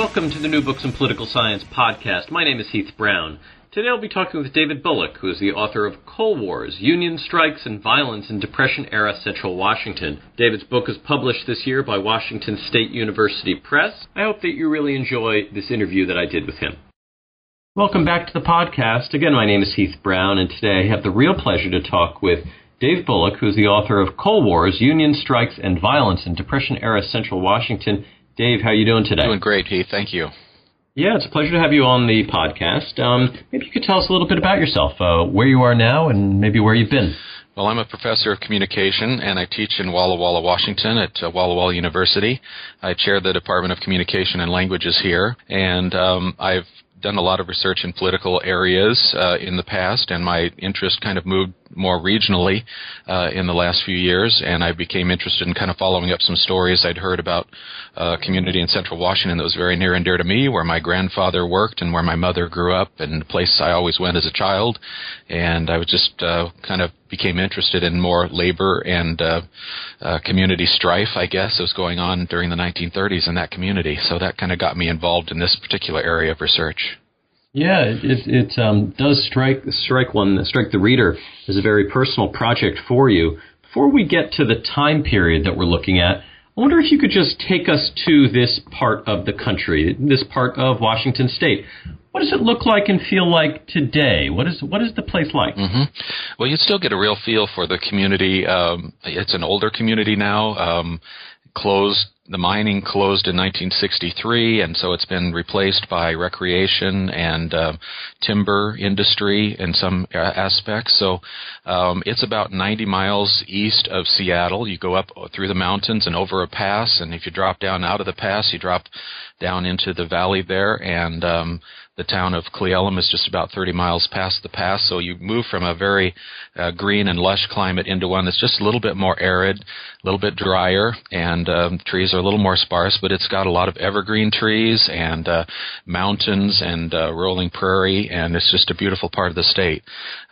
Welcome to the New Books in Political Science podcast. My name is Heath Brown. Today I'll be talking with David Bullock, who is the author of Coal Wars Union Strikes and Violence in Depression Era Central Washington. David's book is published this year by Washington State University Press. I hope that you really enjoy this interview that I did with him. Welcome back to the podcast. Again, my name is Heath Brown, and today I have the real pleasure to talk with Dave Bullock, who is the author of Coal Wars Union Strikes and Violence in Depression Era Central Washington Dave, how are you doing today? Doing great, Heath. Thank you. Yeah, it's a pleasure to have you on the podcast. Um, maybe you could tell us a little bit about yourself, uh, where you are now, and maybe where you've been. Well, I'm a professor of communication, and I teach in Walla Walla, Washington, at uh, Walla Walla University. I chair the Department of Communication and Languages here, and um, I've done a lot of research in political areas uh, in the past, and my interest kind of moved more regionally uh, in the last few years, and I became interested in kind of following up some stories I'd heard about a community in central Washington that was very near and dear to me, where my grandfather worked and where my mother grew up, and the place I always went as a child. And I was just uh, kind of became interested in more labor and uh, uh, community strife, I guess, that was going on during the 1930s in that community. So that kind of got me involved in this particular area of research. Yeah, it it um, does strike strike one strike the reader as a very personal project for you. Before we get to the time period that we're looking at, I wonder if you could just take us to this part of the country, this part of Washington State. What does it look like and feel like today? What is what is the place like? Mm-hmm. Well, you still get a real feel for the community. Um, it's an older community now, um, closed the mining closed in 1963, and so it's been replaced by recreation and uh, timber industry in some uh, aspects. So um, it's about 90 miles east of Seattle. You go up through the mountains and over a pass, and if you drop down out of the pass, you drop down into the valley there, and um, the town of Cle Elum is just about 30 miles past the pass. So you move from a very uh, green and lush climate into one that's just a little bit more arid, a little bit drier, and um, trees are a little more sparse. But it's got a lot of evergreen trees and uh, mountains and uh, rolling prairie, and it's just a beautiful part of the state.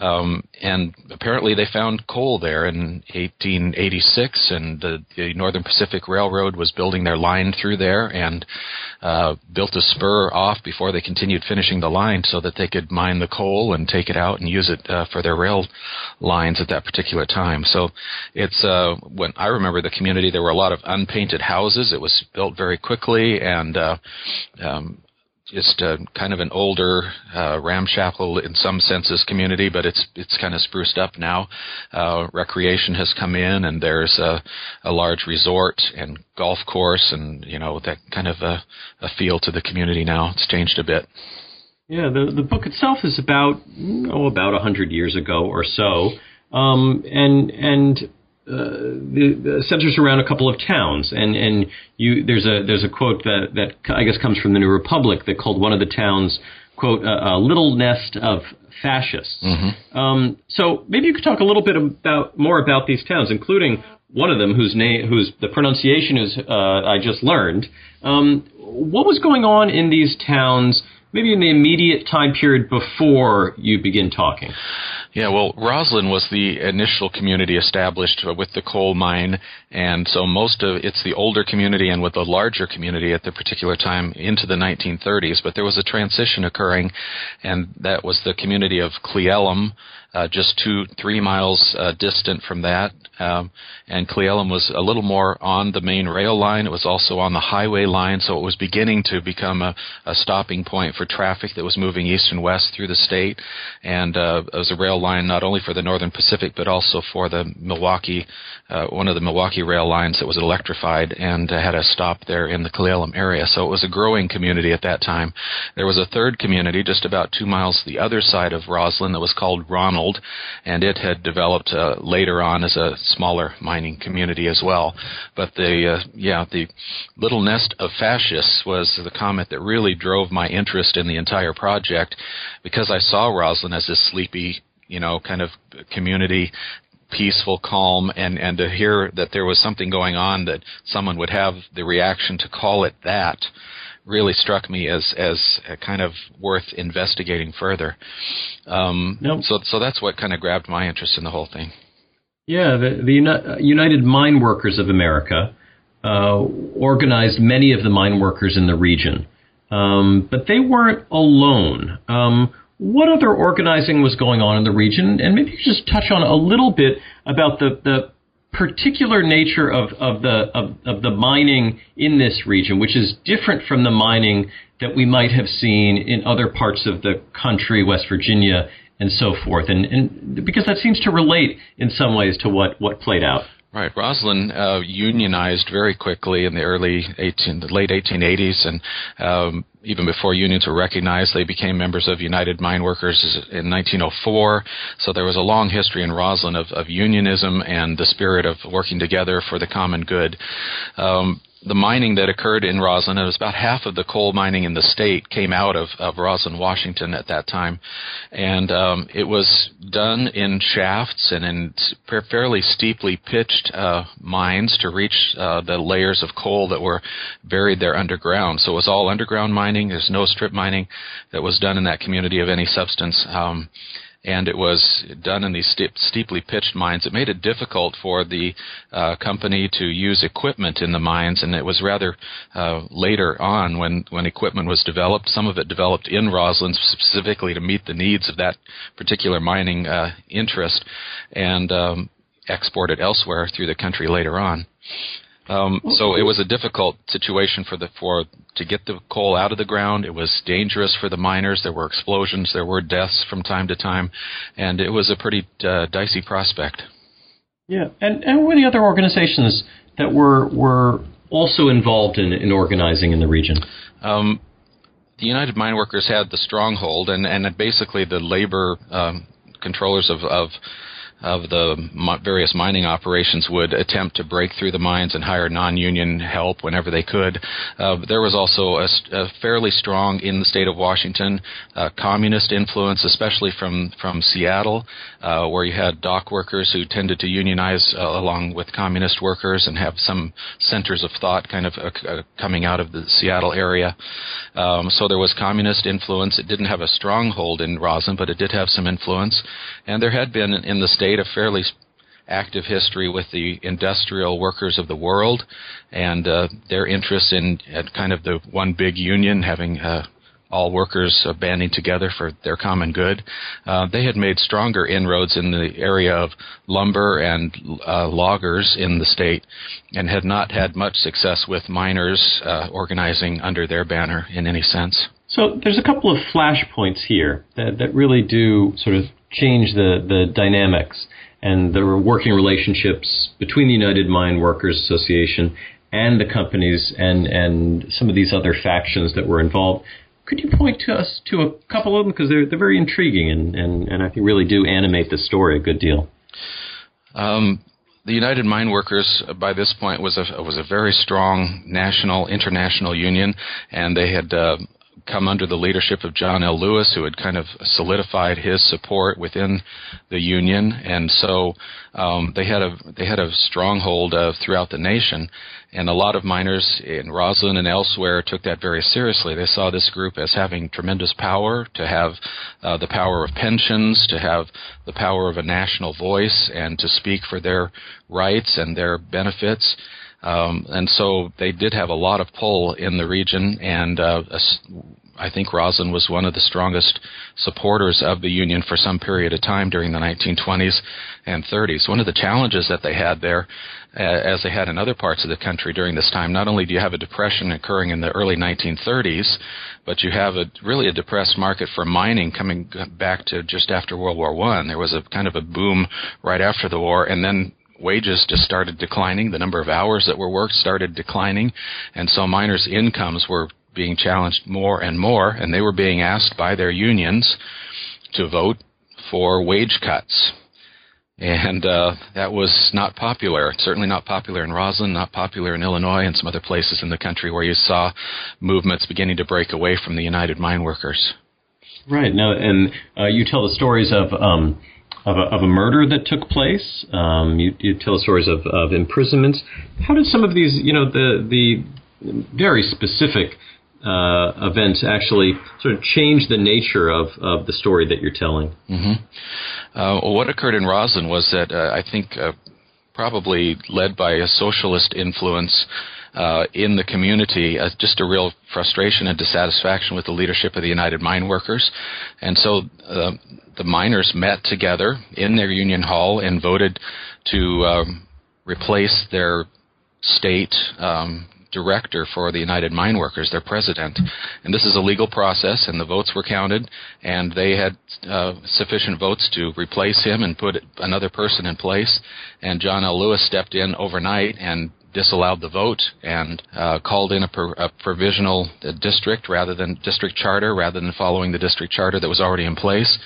Um, and apparently they found coal there in 1886, and the, the Northern Pacific Railroad was building their line through there and uh, built a spur off before they continued finishing the line so that they could mine the coal and take it out and use it uh, for their rail lines at that particular time. So it's uh, when I remember the community, there were a lot of unpainted houses. It was built very quickly and uh, um, just uh, kind of an older, uh, ramshackle in some senses community, but it's it's kind of spruced up now. Uh, recreation has come in, and there's a, a large resort and golf course, and you know that kind of a, a feel to the community now. It's changed a bit. Yeah, the the book itself is about oh about a hundred years ago or so, um, and and uh, the, the centers around a couple of towns, and and you there's a there's a quote that that I guess comes from the New Republic that called one of the towns quote a, a little nest of fascists. Mm-hmm. Um, so maybe you could talk a little bit about more about these towns, including one of them whose name whose the pronunciation is uh, I just learned. Um, what was going on in these towns? Maybe in the immediate time period before you begin talking. Yeah, well, Roslyn was the initial community established with the coal mine, and so most of it's the older community and with the larger community at the particular time into the 1930s. But there was a transition occurring, and that was the community of Cle Elum, uh, just two, three miles uh, distant from that. Um, and Cle Elum was a little more on the main rail line. It was also on the highway line, so it was beginning to become a, a stopping point for traffic that was moving east and west through the state. And uh, it was a rail line not only for the Northern Pacific, but also for the Milwaukee, uh, one of the Milwaukee rail lines that was electrified and uh, had a stop there in the Cle Elum area. So it was a growing community at that time. There was a third community just about two miles the other side of Roslyn that was called Ronald And it had developed uh, later on as a smaller mining community as well. But the uh, yeah, the little nest of fascists was the comment that really drove my interest in the entire project, because I saw Roslyn as this sleepy you know, kind of community peaceful, calm, and and to hear that there was something going on that someone would have the reaction to call it that really struck me as as kind of worth investigating further. Um, nope. So so that's what kind of grabbed my interest in the whole thing. Yeah, the, the United Mine Workers of America uh, organized many of the mine workers in the region, um, but they weren't alone. Um, what other organizing was going on in the region, and maybe you just touch on a little bit about the, the particular nature of, of the of, of the mining in this region, which is different from the mining that we might have seen in other parts of the country, West Virginia, and so forth, and, and because that seems to relate in some ways to what, what played out. Right, Roslyn uh, unionized very quickly in the early 18, the late 1880s, and um, even before unions were recognized, they became members of United Mine Workers in 1904. So there was a long history in Roslyn of, of unionism and the spirit of working together for the common good. Um, the mining that occurred in Roslyn, it was about half of the coal mining in the state came out of, of Roslyn, Washington at that time. And um, it was done in shafts and in fairly steeply pitched uh, mines to reach uh, the layers of coal that were buried there underground. So it was all underground mining. There's no strip mining that was done in that community of any substance. Um, and it was done in these steep, steeply pitched mines. It made it difficult for the uh, company to use equipment in the mines, and it was rather uh, later on when, when equipment was developed. Some of it developed in Roslyn specifically to meet the needs of that particular mining uh, interest, and um, exported elsewhere through the country later on. Um, so it was a difficult situation for the for to get the coal out of the ground. It was dangerous for the miners. There were explosions. There were deaths from time to time, and it was a pretty uh, dicey prospect. Yeah, and and were the other organizations that were were also involved in, in organizing in the region? Um, the United Mine Workers had the stronghold, and and basically the labor um, controllers of of of the various mining operations would attempt to break through the mines and hire non-union help whenever they could. Uh, there was also a, a, fairly strong in the state of Washington uh, communist influence, especially from from Seattle, uh, where you had dock workers who tended to unionize uh, along with communist workers and have some centers of thought kind of uh, uh, coming out of the Seattle area. Um, so there was communist influence. It didn't have a stronghold in Roslyn, but it did have some influence, and there had been in the state state a fairly active history with the industrial workers of the world and uh, their interest in kind of the one big union having uh, all workers uh, banding together for their common good. Uh, they had made stronger inroads in the area of lumber and uh, loggers in the state and had not had much success with miners uh, organizing under their banner in any sense. So there's a couple of flashpoints here that, that really do sort of change the, the dynamics and the working relationships between the United Mine Workers Association and the companies and, and some of these other factions that were involved. Could you point to us to a couple of them because they're they're very intriguing and, and, and I think really do animate the story a good deal. Um, the United Mine Workers by this point was a was a very strong national international union, and they had uh, come under the leadership of John L. Lewis, who had kind of solidified his support within the union, and so um, they had a they had a stronghold uh, throughout the nation, and a lot of miners in Roslyn and elsewhere took that very seriously. They saw this group as having tremendous power, to have uh, the power of pensions, to have the power of a national voice, and to speak for their rights and their benefits. Um, and so they did have a lot of pull in the region, and uh, I think Roslyn was one of the strongest supporters of the Union for some period of time during the 1920s and 30s. One of the challenges that they had there, as they had in other parts of the country during this time, not only do you have a depression occurring in the early 1930s, but you have a really a depressed market for mining coming back to just after World War One. There was a kind of a boom right after the war, and then wages just started declining. The number of hours that were worked started declining, and so miners' incomes were being challenged more and more, and they were being asked by their unions to vote for wage cuts. And uh, that was not popular. Certainly not popular in Roslyn, not popular in Illinois, and some other places in the country where you saw movements beginning to break away from the United Mine Workers. Right. Now, and uh, you tell the stories of um, of a, of a murder that took place. Um, you, you tell stories of, of imprisonments. How did some of these, you know, the the very specific uh, events actually sort of change the nature of, of the story that you're telling? Mm-hmm. Uh, what occurred in Roslyn was that uh, I think uh, probably led by a socialist influence uh, in the community, uh, just a real frustration and dissatisfaction with the leadership of the United Mine Workers. And so uh, the miners met together in their union hall and voted to um, replace their state um, director for the United Mine Workers, their president. And this is a legal process, and the votes were counted, and they had uh, sufficient votes to replace him and put another person in place. And John L. Lewis stepped in overnight and disallowed the vote and uh, called in a, per, a provisional district rather than district charter, rather than following the district charter that was already in place,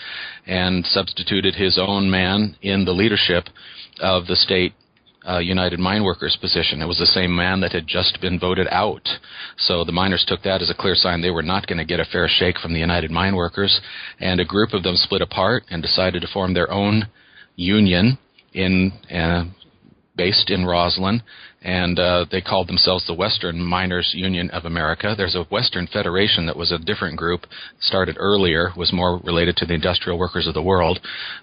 and substituted his own man in the leadership of the state uh, United Mine Workers position. It was the same man that had just been voted out. So the miners took that as a clear sign they were not going to get a fair shake from the United Mine Workers, and a group of them split apart and decided to form their own union in uh, based in Roslyn, and uh, they called themselves the Western Miners Union of America. There's a Western Federation that was a different group, started earlier, was more related to the industrial workers of the world.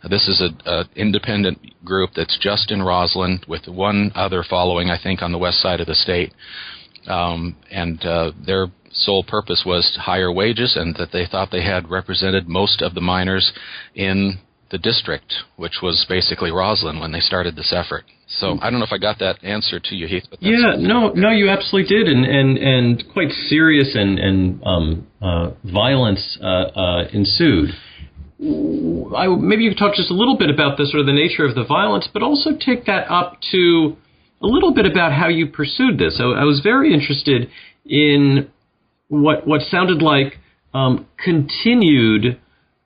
This is an independent group that's just in Roslyn with one other following, I think, on the west side of the state. Um, and uh, their sole purpose was higher wages, and that they thought they had represented most of the miners in the district, which was basically Roslyn when they started this effort. So I don't know if I got that answer to you, Heath. yeah, no, no, you absolutely did, and and and quite serious and and um, uh, violence uh, uh, ensued. I, maybe you could talk just a little bit about the sort of the nature of the violence, but also take that up to a little bit about how you pursued this. I, I was very interested in what what sounded like um, continued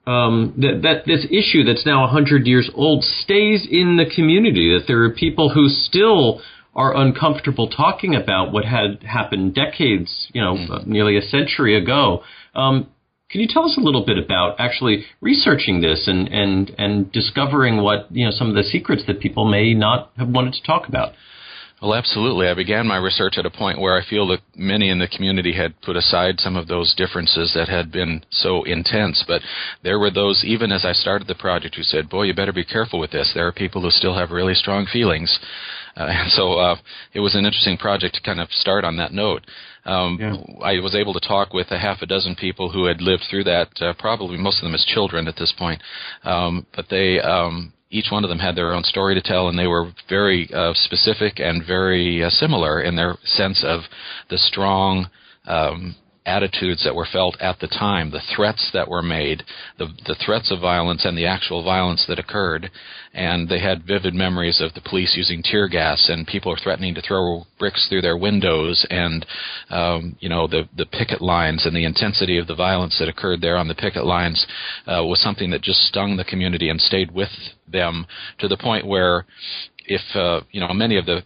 um, that, that this issue that's now 100 years old stays in the community, that there are people who still are uncomfortable talking about what had happened decades, you know, mm. nearly a century ago. Um, can you tell us a little bit about actually researching this and, and, and discovering what, you know, some of the secrets that people may not have wanted to talk about? Well, absolutely. I began my research at a point where I feel that many in the community had put aside some of those differences that had been so intense. But there were those, even as I started the project, who said, Boy, you better be careful with this. There are people who still have really strong feelings. Uh, and so uh, it was an interesting project to kind of start on that note. Um, yeah. I was able to talk with a half a dozen people who had lived through that, uh, probably most of them as children at this point. Um, but they um, each one of them had their own story to tell, and they were very uh, specific and very uh, similar in their sense of the strong um, attitudes that were felt at the time, the threats that were made, the, the threats of violence and the actual violence that occurred. And they had vivid memories of the police using tear gas and people threatening to throw bricks through their windows and, um, you know, the, the picket lines and the intensity of the violence that occurred there on the picket lines uh, was something that just stung the community and stayed with them to the point where if, uh, you know, many of the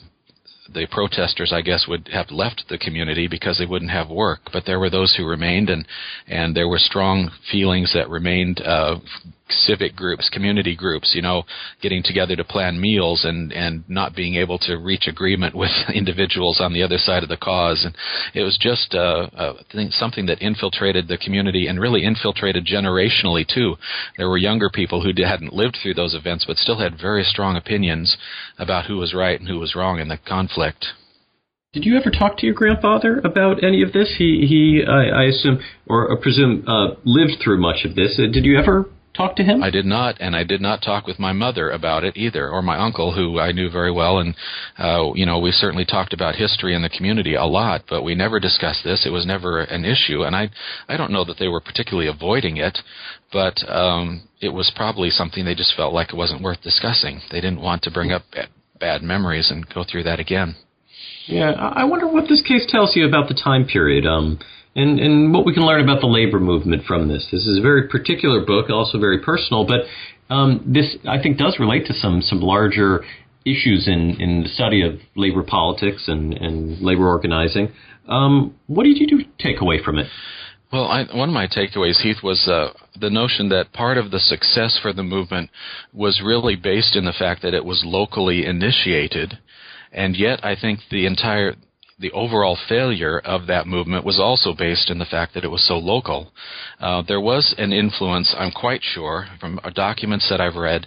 the protesters, I guess, would have left the community because they wouldn't have work. But there were those who remained, and and there were strong feelings that remained uh, civic groups, community groups, you know, getting together to plan meals and and not being able to reach agreement with individuals on the other side of the cause, and it was just uh, uh, something that infiltrated the community and really infiltrated generationally too. There were younger people who hadn't lived through those events, but still had very strong opinions about who was right and who was wrong in the conflict. Did you ever talk to your grandfather about any of this? He, he, I, I assume, or I presume, uh, lived through much of this. Uh, did you ever talk to him? I did not, and I did not talk with my mother about it either, or my uncle, who I knew very well. And uh, you know, we certainly talked about history in the community a lot, but we never discussed this. It was never an issue, and I I don't know that they were particularly avoiding it, but um, it was probably something they just felt like it wasn't worth discussing. They didn't want to bring up bad memories and go through that again. Yeah, I wonder what this case tells you about the time period. Um, and, and what we can learn about the labor movement from this. This is a very particular book, also very personal, but Um, this, I think, does relate to some some larger issues in, in the study of labor politics and, and labor organizing. Um, what did you take away from it? Well, I, one of my takeaways, Heath, was uh, the notion that part of the success for the movement was really based in the fact that it was locally initiated, and yet I think the entire the overall failure of that movement was also based in the fact that it was so local. Uh, there was an influence, I'm quite sure, from documents that I've read,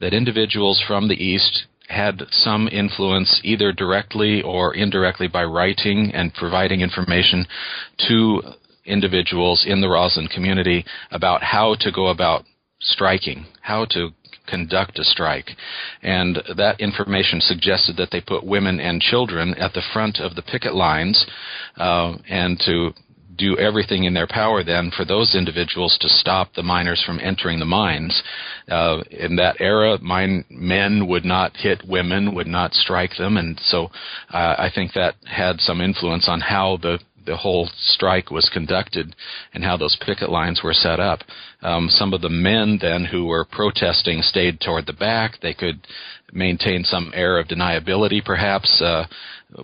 that individuals from the East had some influence either directly or indirectly by writing and providing information to individuals in the Roslyn community about how to go about striking, how to conduct a strike. And that information suggested that they put women and children at the front of the picket lines uh, and to do everything in their power then for those individuals to stop the miners from entering the mines. Uh, in that era, mine men would not hit women, would not strike them, and so uh, I think that had some influence on how the the whole strike was conducted and how those picket lines were set up. Um, some of the men then who were protesting stayed toward the back. They could maintain some air of deniability, perhaps, uh,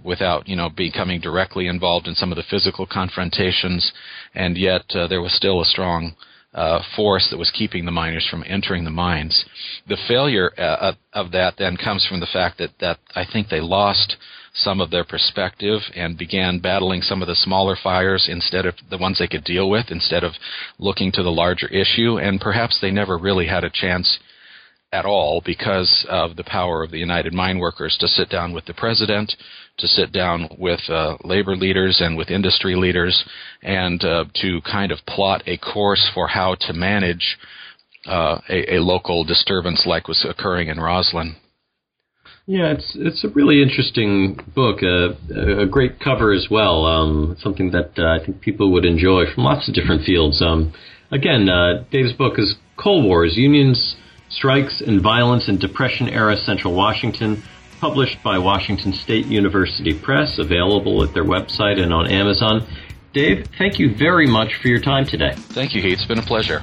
without you know becoming directly involved in some of the physical confrontations. And yet uh, there was still a strong uh, force that was keeping the miners from entering the mines. The failure uh, of that then comes from the fact that that I think they lost some of their perspective and began battling some of the smaller fires instead of the ones they could deal with, instead of looking to the larger issue. And perhaps they never really had a chance at all because of the power of the United Mine Workers to sit down with the president, to sit down with uh, labor leaders and with industry leaders, and uh, to kind of plot a course for how to manage uh, a, a local disturbance like was occurring in Roslyn. Yeah, it's it's a really interesting book, uh, a great cover as well. Um, something that uh, I think people would enjoy from lots of different fields. Um, again, uh, Dave's book is Coal Wars: Unions, Strikes, and Violence in Depression-Era Central Washington, published by Washington State University Press, available at their website and on Amazon. Dave, thank you very much for your time today. Thank you, Heath. It's been a pleasure.